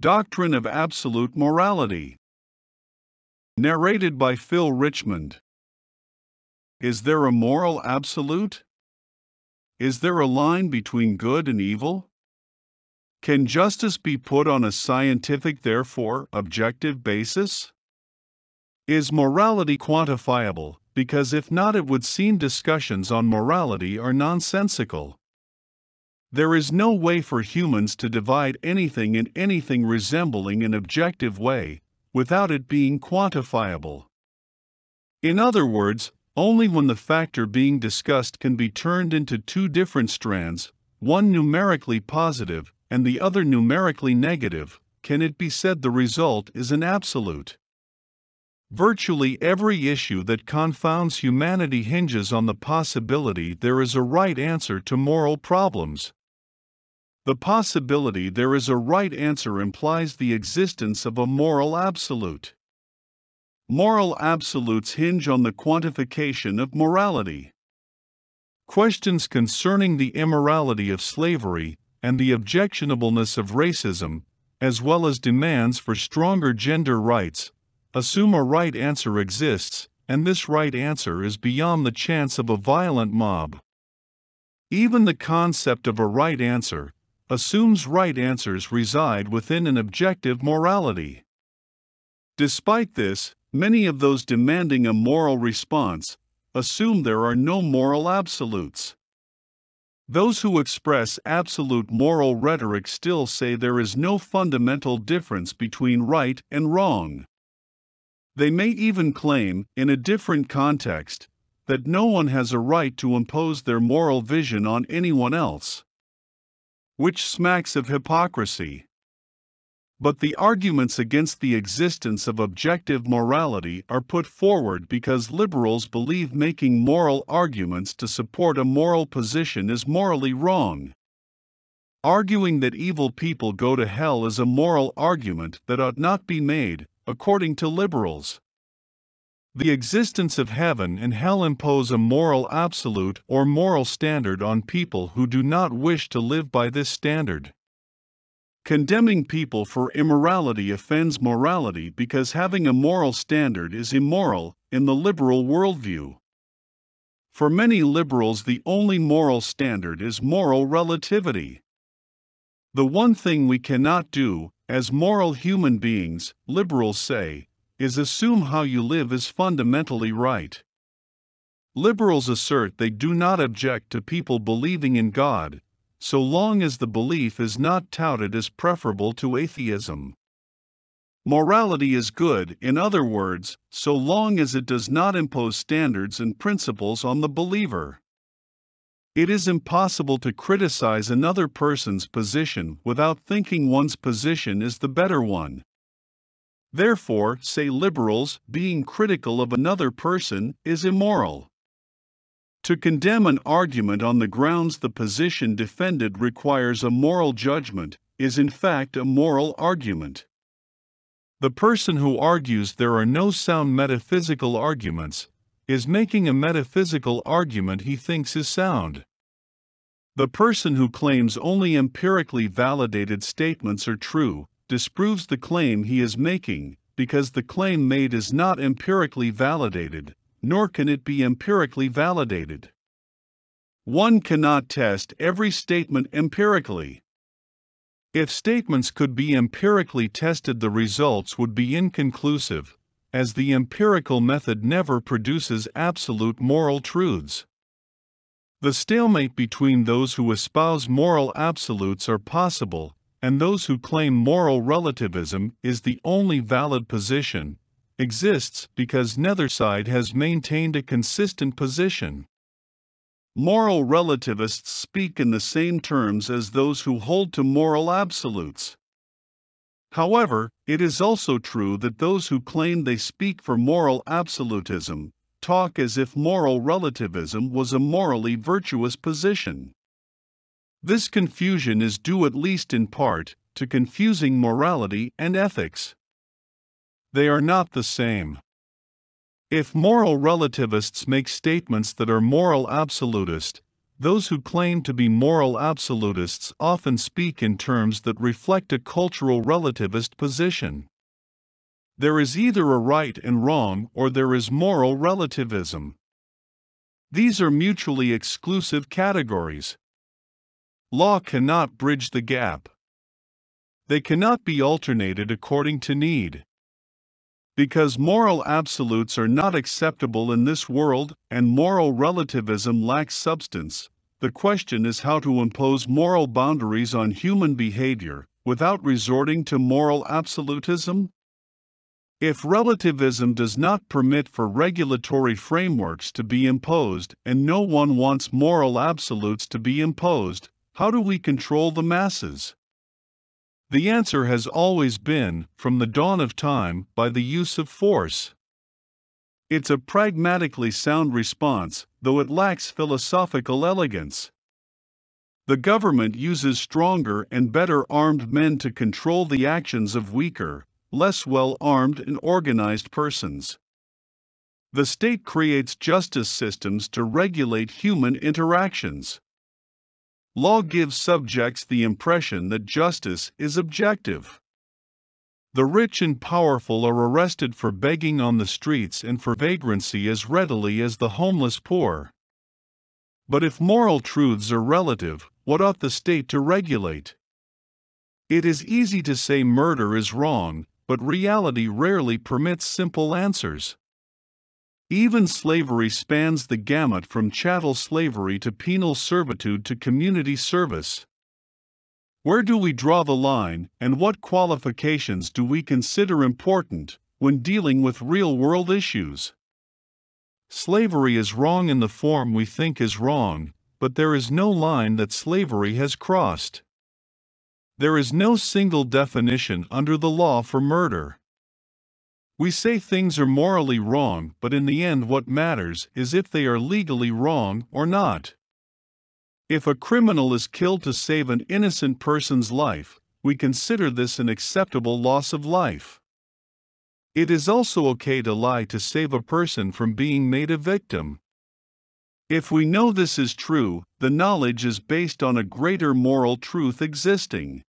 Doctrine of Absolute Morality. Narrated by Phil Richmond. Is there a moral absolute? Is there a line between good and evil? Can justice be put on a scientific, therefore, objective basis? Is morality quantifiable? Because if not, it would seem discussions on morality are nonsensical. There is no way for humans to divide anything in anything resembling an objective way, without it being quantifiable. In other words, only when the factor being discussed can be turned into two different strands, one numerically positive and the other numerically negative, can it be said the result is an absolute. Virtually every issue that confounds humanity hinges on the possibility there is a right answer to moral problems. The possibility there is a right answer implies the existence of a moral absolute. Moral absolutes hinge on the quantification of morality. Questions concerning the immorality of slavery and the objectionableness of racism, as well as demands for stronger gender rights, assume a right answer exists, and this right answer is beyond the chance of a violent mob. Even the concept of a right answer, assumes right answers reside within an objective morality. Despite this, many of those demanding a moral response assume there are no moral absolutes. Those who express absolute moral rhetoric still say there is no fundamental difference between right and wrong. They may even claim, in a different context, that no one has a right to impose their moral vision on anyone else which smacks of hypocrisy. But the arguments against the existence of objective morality are put forward because liberals believe making moral arguments to support a moral position is morally wrong. Arguing that evil people go to hell is a moral argument that ought not be made, according to liberals. The existence of heaven and hell impose a moral absolute or moral standard on people who do not wish to live by this standard. Condemning people for immorality offends morality because having a moral standard is immoral in the liberal worldview. For many liberals, the only moral standard is moral relativity. The one thing we cannot do, as moral human beings, liberals say, is assume how you live is fundamentally right. Liberals assert they do not object to people believing in God, so long as the belief is not touted as preferable to atheism. Morality is good, in other words, so long as it does not impose standards and principles on the believer. It is impossible to criticize another person's position without thinking one's position is the better one. Therefore, say liberals, being critical of another person is immoral. To condemn an argument on the grounds the position defended requires a moral judgment is in fact a moral argument. The person who argues there are no sound metaphysical arguments is making a metaphysical argument he thinks is sound. The person who claims only empirically validated statements are true disproves the claim he is making, because the claim made is not empirically validated, nor can it be empirically validated. One cannot test every statement empirically. If statements could be empirically tested, the results would be inconclusive, as the empirical method never produces absolute moral truths. The stalemate between those who espouse moral absolutes are possible, and those who claim moral relativism is the only valid position, exists because neither side has maintained a consistent position. Moral relativists speak in the same terms as those who hold to moral absolutes. However, it is also true that those who claim they speak for moral absolutism talk as if moral relativism was a morally virtuous position. This confusion is due at least in part to confusing morality and ethics. They are not the same. If moral relativists make statements that are moral absolutist, those who claim to be moral absolutists often speak in terms that reflect a cultural relativist position. There is either a right and wrong or there is moral relativism. These are mutually exclusive categories. Law cannot bridge the gap. They cannot be alternated according to need. Because moral absolutes are not acceptable in this world and moral relativism lacks substance, the question is how to impose moral boundaries on human behavior without resorting to moral absolutism? If relativism does not permit for regulatory frameworks to be imposed and no one wants moral absolutes to be imposed, how do we control the masses? The answer has always been, from the dawn of time, by the use of force. It's a pragmatically sound response, though it lacks philosophical elegance. The government uses stronger and better armed men to control the actions of weaker, less well armed and organized persons. The state creates justice systems to regulate human interactions. Law gives subjects the impression that justice is objective. The rich and powerful are arrested for begging on the streets and for vagrancy as readily as the homeless poor. But if moral truths are relative, what ought the state to regulate? It is easy to say murder is wrong, but reality rarely permits simple answers. Even slavery spans the gamut from chattel slavery to penal servitude to community service. Where do we draw the line, and what qualifications do we consider important when dealing with real world issues? Slavery is wrong in the form we think is wrong, but there is no line that slavery has crossed. There is no single definition under the law for murder. We say things are morally wrong, but in the end, what matters is if they are legally wrong or not. If a criminal is killed to save an innocent person's life, we consider this an acceptable loss of life. It is also okay to lie to save a person from being made a victim. If we know this is true, the knowledge is based on a greater moral truth existing.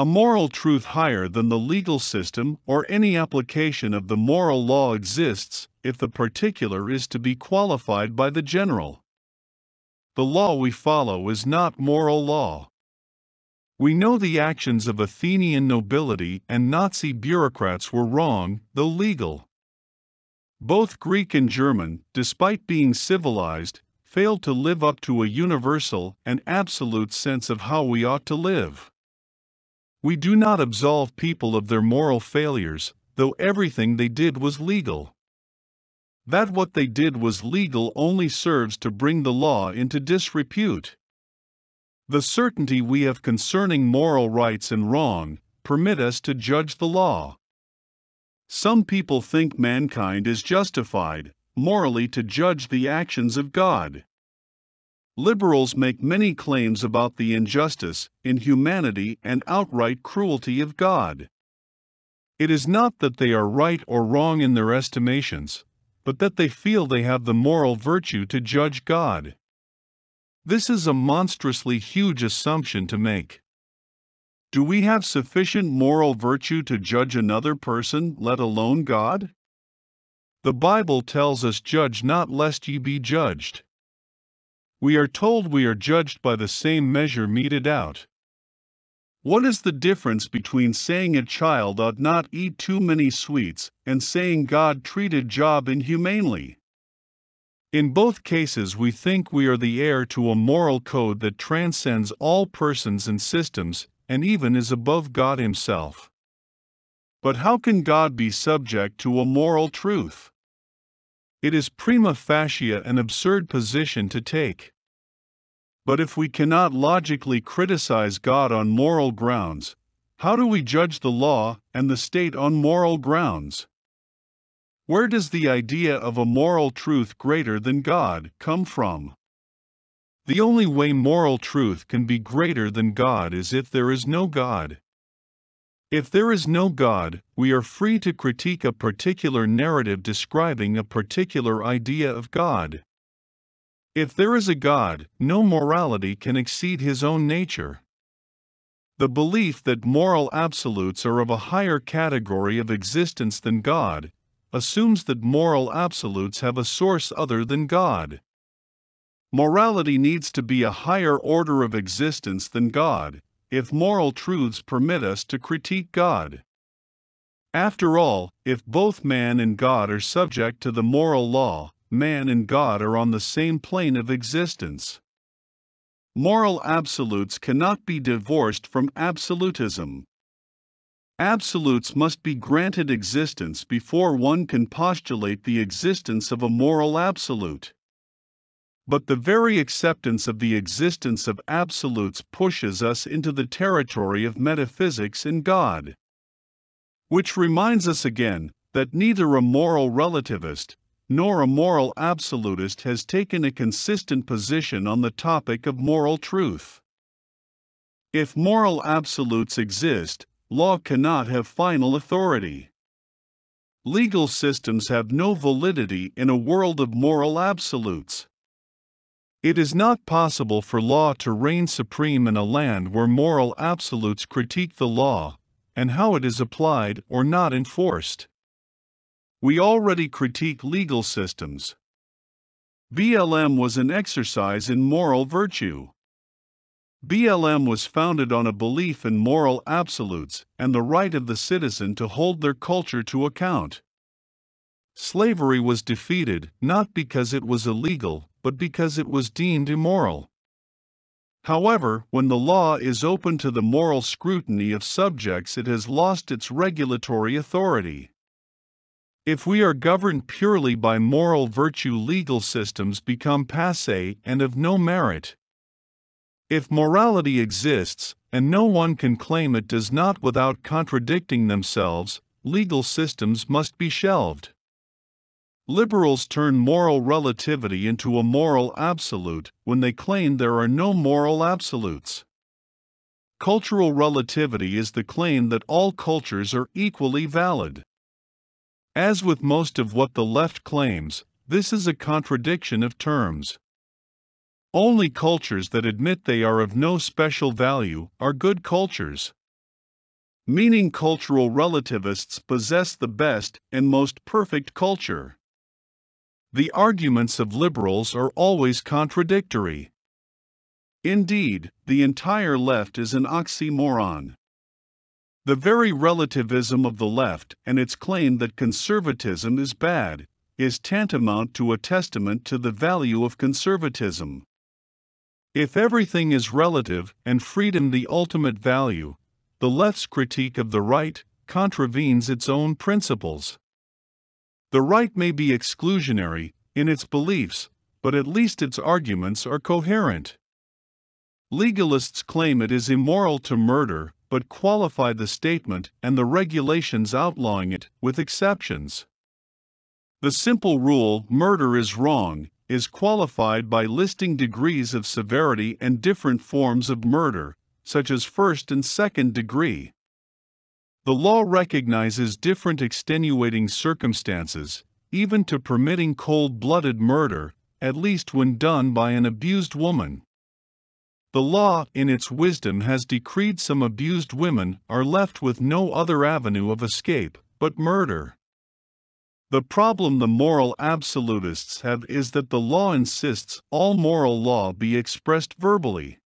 A moral truth higher than the legal system or any application of the moral law exists if the particular is to be qualified by the general. The law we follow is not moral law. We know the actions of Athenian nobility and Nazi bureaucrats were wrong, though legal. Both Greek and German, despite being civilized, failed to live up to a universal and absolute sense of how we ought to live. We do not absolve people of their moral failures, though everything they did was legal. That what they did was legal only serves to bring the law into disrepute. The certainty we have concerning moral rights and wrong permit us to judge the law. Some people think mankind is justified, morally, to judge the actions of God. Liberals make many claims about the injustice, inhumanity, and outright cruelty of God. It is not that they are right or wrong in their estimations, but that they feel they have the moral virtue to judge God. This is a monstrously huge assumption to make. Do we have sufficient moral virtue to judge another person, let alone God? The Bible tells us, Judge not lest ye be judged we are told we are judged by the same measure meted out. What is the difference between saying a child ought not eat too many sweets and saying God treated Job inhumanely? In both cases, we think we are the heir to a moral code that transcends all persons and systems and even is above God Himself. But how can God be subject to a moral truth? It is prima facie an absurd position to take. But if we cannot logically criticize God on moral grounds, how do we judge the law and the state on moral grounds? Where does the idea of a moral truth greater than God come from? The only way moral truth can be greater than God is if there is no God. If there is no God, we are free to critique a particular narrative describing a particular idea of God. If there is a God, no morality can exceed his own nature. The belief that moral absolutes are of a higher category of existence than God assumes that moral absolutes have a source other than God. Morality needs to be a higher order of existence than God if moral truths permit us to critique God. After all, if both man and God are subject to the moral law, man and God are on the same plane of existence. Moral absolutes cannot be divorced from absolutism. Absolutes must be granted existence before one can postulate the existence of a moral absolute. But the very acceptance of the existence of absolutes pushes us into the territory of metaphysics and God. Which reminds us again that neither a moral relativist nor a moral absolutist has taken a consistent position on the topic of moral truth. If moral absolutes exist, law cannot have final authority. Legal systems have no validity in a world of moral absolutes. It is not possible for law to reign supreme in a land where moral absolutes critique the law and how it is applied or not enforced. We already critique legal systems. BLM was an exercise in moral virtue. BLM was founded on a belief in moral absolutes and the right of the citizen to hold their culture to account. Slavery was defeated not because it was illegal, but because it was deemed immoral. However, when the law is open to the moral scrutiny of subjects, it has lost its regulatory authority. If we are governed purely by moral virtue, legal systems become passe and of no merit. If morality exists, and no one can claim it does not without contradicting themselves, legal systems must be shelved. Liberals turn moral relativity into a moral absolute when they claim there are no moral absolutes. Cultural relativity is the claim that all cultures are equally valid. As with most of what the left claims, this is a contradiction of terms. Only cultures that admit they are of no special value are good cultures. Meaning cultural relativists possess the best and most perfect culture. The arguments of liberals are always contradictory. Indeed, the entire left is an oxymoron. The very relativism of the left and its claim that conservatism is bad is tantamount to a testament to the value of conservatism. If everything is relative and freedom the ultimate value, the left's critique of the right contravenes its own principles. The right may be exclusionary in its beliefs, but at least its arguments are coherent. Legalists claim it is immoral to murder but qualify the statement and the regulations outlawing it, with exceptions. The simple rule, murder is wrong, is qualified by listing degrees of severity and different forms of murder, such as first and second degree. The law recognizes different extenuating circumstances, even to permitting cold blooded murder, at least when done by an abused woman. The law, in its wisdom, has decreed some abused women are left with no other avenue of escape but murder. The problem the moral absolutists have is that the law insists all moral law be expressed verbally.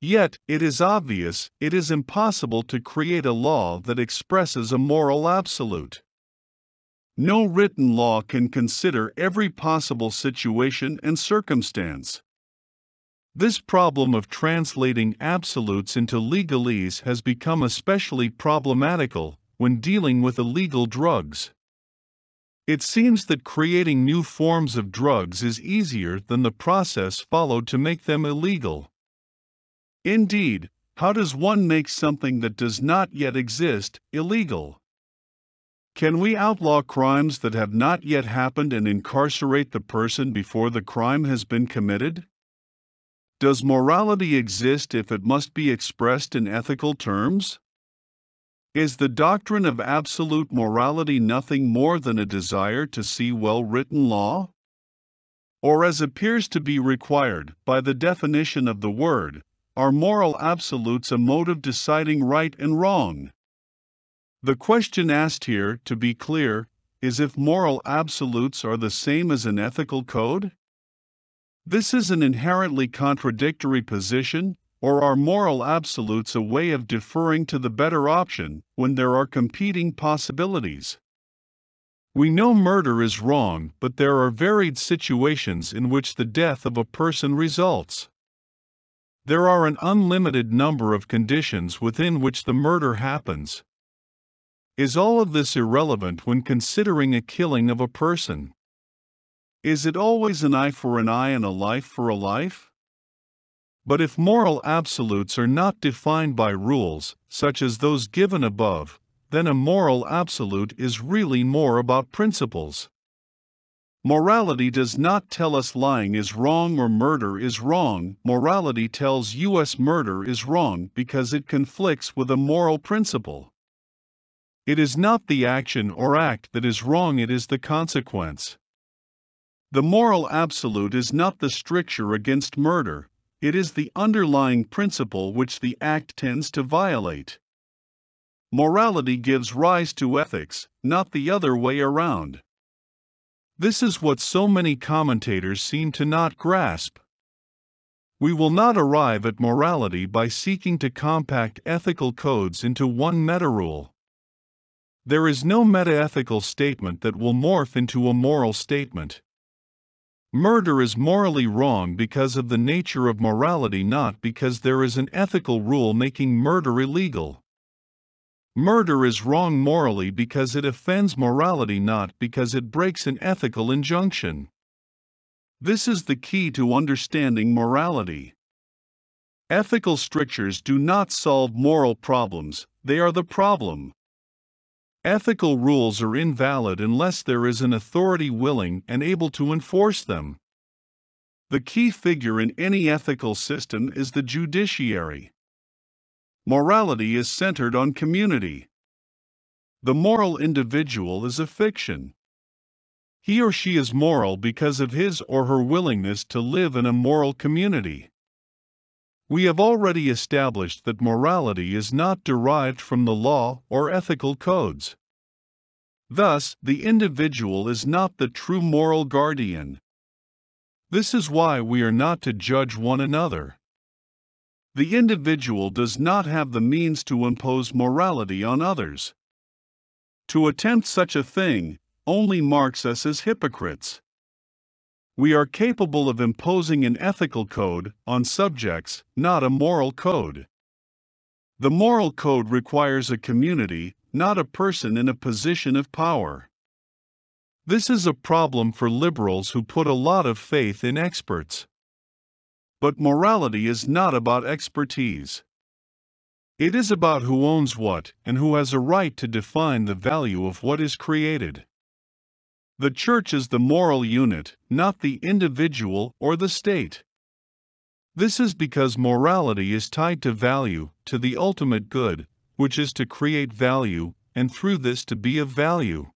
Yet, it is obvious, it is impossible to create a law that expresses a moral absolute. No written law can consider every possible situation and circumstance. This problem of translating absolutes into legalese has become especially problematical when dealing with illegal drugs. It seems that creating new forms of drugs is easier than the process followed to make them illegal. Indeed, how does one make something that does not yet exist illegal? Can we outlaw crimes that have not yet happened and incarcerate the person before the crime has been committed? Does morality exist if it must be expressed in ethical terms? Is the doctrine of absolute morality nothing more than a desire to see well written law? or as appears to be required by the definition of the word, are moral absolutes a mode of deciding right and wrong? The question asked here, to be clear, is if moral absolutes are the same as an ethical code? This is an inherently contradictory position, or are moral absolutes a way of deferring to the better option when there are competing possibilities? We know murder is wrong, but there are varied situations in which the death of a person results. There are an unlimited number of conditions within which the murder happens. Is all of this irrelevant when considering a killing of a person? Is it always an eye for an eye and a life for a life? But if moral absolutes are not defined by rules, such as those given above, then a moral absolute is really more about principles. Morality does not tell us lying is wrong or murder is wrong. Morality tells us murder is wrong because it conflicts with a moral principle. It is not the action or act that is wrong, it is the consequence. The moral absolute is not the stricture against murder, it is the underlying principle which the act tends to violate. Morality gives rise to ethics, not the other way around. This is what so many commentators seem to not grasp. We will not arrive at morality by seeking to compact ethical codes into one meta rule. There is no meta-ethical statement that will morph into a moral statement. Murder is morally wrong because of the nature of morality, not because there is an ethical rule making murder illegal. Murder is wrong morally because it offends morality, not because it breaks an ethical injunction. This is the key to understanding morality. Ethical strictures do not solve moral problems, they are the problem. Ethical rules are invalid unless there is an authority willing and able to enforce them. The key figure in any ethical system is the judiciary. Morality is centered on community. The moral individual is a fiction. He or she is moral because of his or her willingness to live in a moral community. We have already established that morality is not derived from the law or ethical codes. Thus, the individual is not the true moral guardian. This is why we are not to judge one another. The individual does not have the means to impose morality on others. To attempt such a thing only marks us as hypocrites. We are capable of imposing an ethical code on subjects, not a moral code. The moral code requires a community, not a person in a position of power. This is a problem for liberals who put a lot of faith in experts. But morality is not about expertise. It is about who owns what and who has a right to define the value of what is created. The church is the moral unit, not the individual or the state. This is because morality is tied to value, to the ultimate good, which is to create value, and through this to be of value.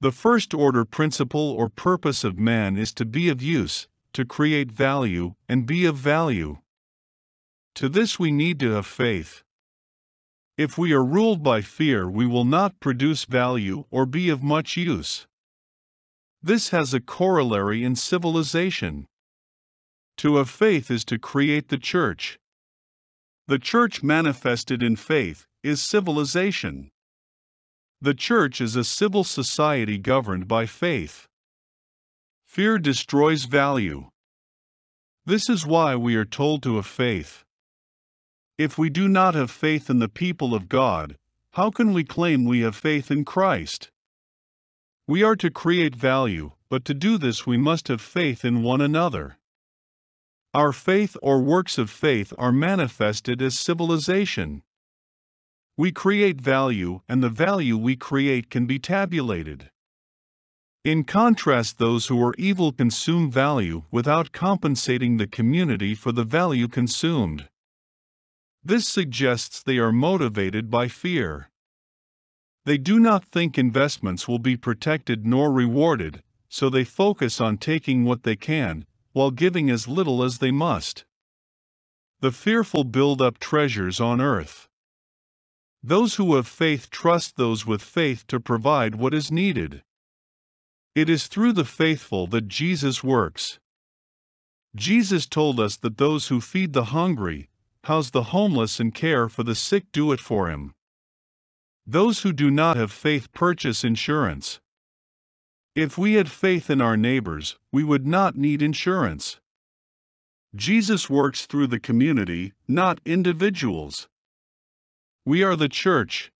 The first order principle or purpose of man is to be of use, to create value and be of value. To this we need to have faith. If we are ruled by fear, we will not produce value or be of much use. This has a corollary in civilization. To have faith is to create the church. The church manifested in faith is civilization. The church is a civil society governed by faith. Fear destroys value. This is why we are told to have faith. If we do not have faith in the people of God, how can we claim we have faith in Christ? We are to create value, but to do this we must have faith in one another. Our faith or works of faith are manifested as civilization. We create value, and the value we create can be tabulated. In contrast, those who are evil consume value without compensating the community for the value consumed. This suggests they are motivated by fear. They do not think investments will be protected nor rewarded, so they focus on taking what they can, while giving as little as they must. The fearful build up treasures on earth. Those who have faith trust those with faith to provide what is needed. It is through the faithful that Jesus works. Jesus told us that those who feed the hungry, house the homeless, and care for the sick do it for him. Those who do not have faith purchase insurance. If we had faith in our neighbors, we would not need insurance. Jesus works through the community, not individuals. We are the church.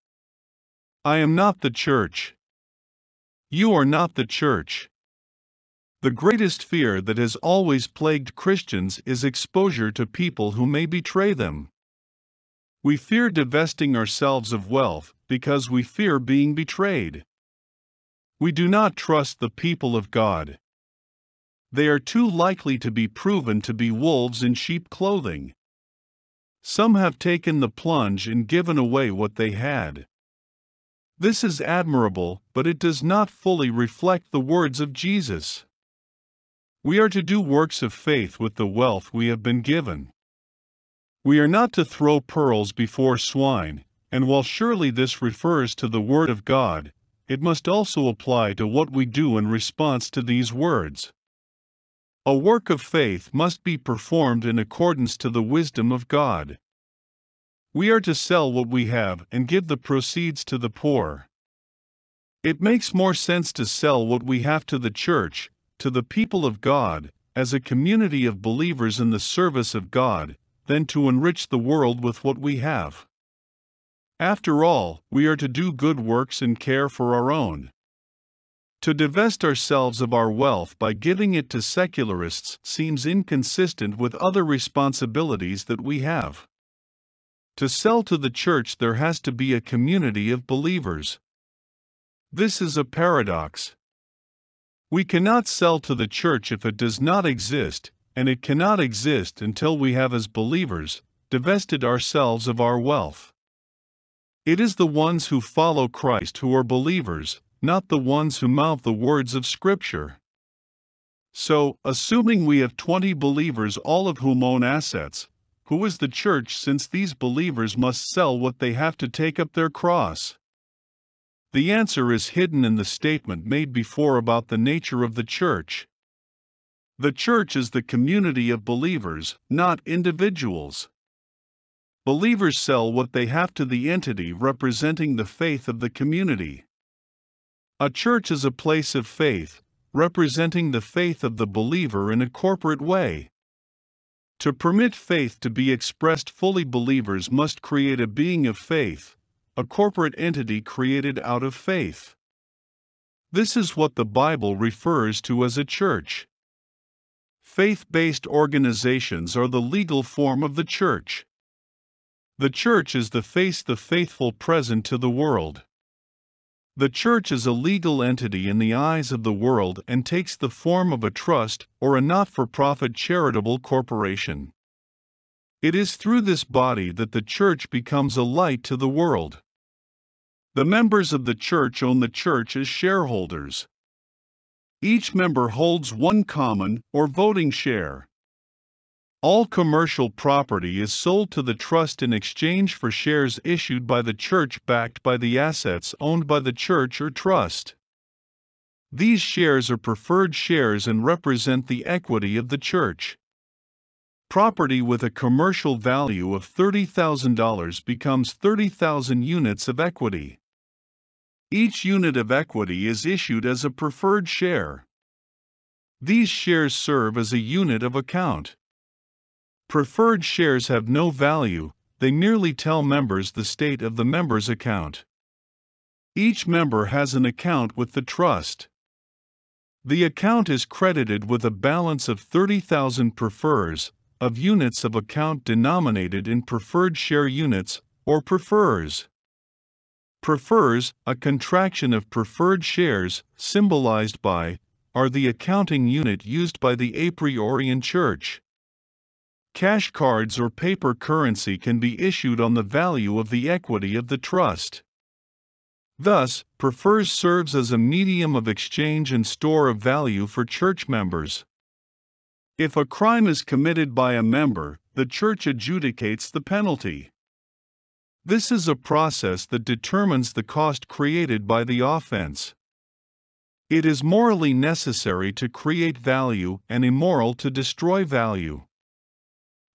I am not the church. You are not the church. The greatest fear that has always plagued Christians is exposure to people who may betray them. We fear divesting ourselves of wealth because we fear being betrayed. We do not trust the people of God. They are too likely to be proven to be wolves in sheep clothing. Some have taken the plunge and given away what they had. This is admirable, but it does not fully reflect the words of Jesus. We are to do works of faith with the wealth we have been given. We are not to throw pearls before swine, and while surely this refers to the Word of God, it must also apply to what we do in response to these words. A work of faith must be performed in accordance to the wisdom of God. We are to sell what we have and give the proceeds to the poor. It makes more sense to sell what we have to the church, to the people of God, as a community of believers in the service of God, than to enrich the world with what we have. After all, we are to do good works and care for our own. To divest ourselves of our wealth by giving it to secularists seems inconsistent with other responsibilities that we have. To sell to the church, there has to be a community of believers. This is a paradox. We cannot sell to the church if it does not exist, and it cannot exist until we have, as believers, divested ourselves of our wealth. It is the ones who follow Christ who are believers, not the ones who mouth the words of Scripture. So, assuming we have 20 believers, all of whom own assets, who is the church since these believers must sell what they have to take up their cross? The answer is hidden in the statement made before about the nature of the church. The church is the community of believers, not individuals believers sell what they have to the entity representing the faith of the community. A church is a place of faith, representing the faith of the believer in a corporate way. To permit faith to be expressed fully, believers must create a being of faith, a corporate entity created out of faith. This is what the Bible refers to as a church. Faith based organizations are the legal form of the church. The Church is the face the faithful present to the world. The Church is a legal entity in the eyes of the world and takes the form of a trust or a not for profit charitable corporation. It is through this body that the Church becomes a light to the world. The members of the Church own the Church as shareholders. Each member holds one common or voting share. All commercial property is sold to the trust in exchange for shares issued by the church backed by the assets owned by the church or trust. These shares are preferred shares and represent the equity of the church. Property with a commercial value of $30,000 becomes 30,000 units of equity. Each unit of equity is issued as a preferred share. These shares serve as a unit of account. Preferred shares have no value, they merely tell members the state of the member's account. Each member has an account with the trust. The account is credited with a balance of 30,000 prefers, of units of account denominated in preferred share units, or prefers. Prefers, a contraction of preferred shares, symbolized by, are the accounting unit used by the a priorian church. Cash cards or paper currency can be issued on the value of the equity of the trust. Thus, prefers serves as a medium of exchange and store of value for church members. If a crime is committed by a member, the church adjudicates the penalty. This is a process that determines the cost created by the offense. It is morally necessary to create value and immoral to destroy value.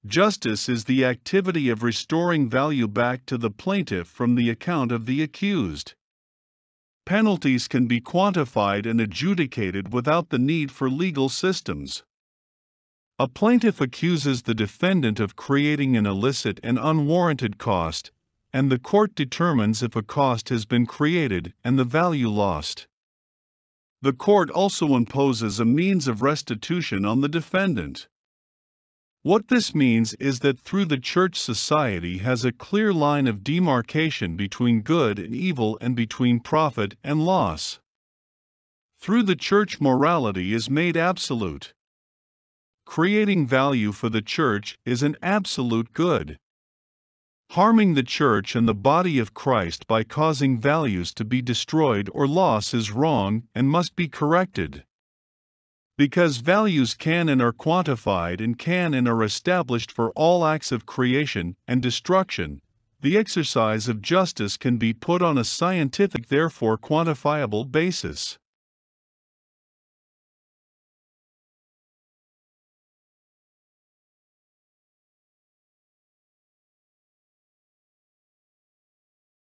Justice is the activity of restoring value back to the plaintiff from the account of the accused. Penalties can be quantified and adjudicated without the need for legal systems. A plaintiff accuses the defendant of creating an illicit and unwarranted cost, and the court determines if a cost has been created and the value lost. The court also imposes a means of restitution on the defendant. What this means is that through the church society has a clear line of demarcation between good and evil and between profit and loss. Through the church morality is made absolute. Creating value for the church is an absolute good. Harming the church and the body of Christ by causing values to be destroyed or loss is wrong and must be corrected. Because values can and are quantified and can and are established for all acts of creation and destruction, the exercise of justice can be put on a scientific, therefore quantifiable basis.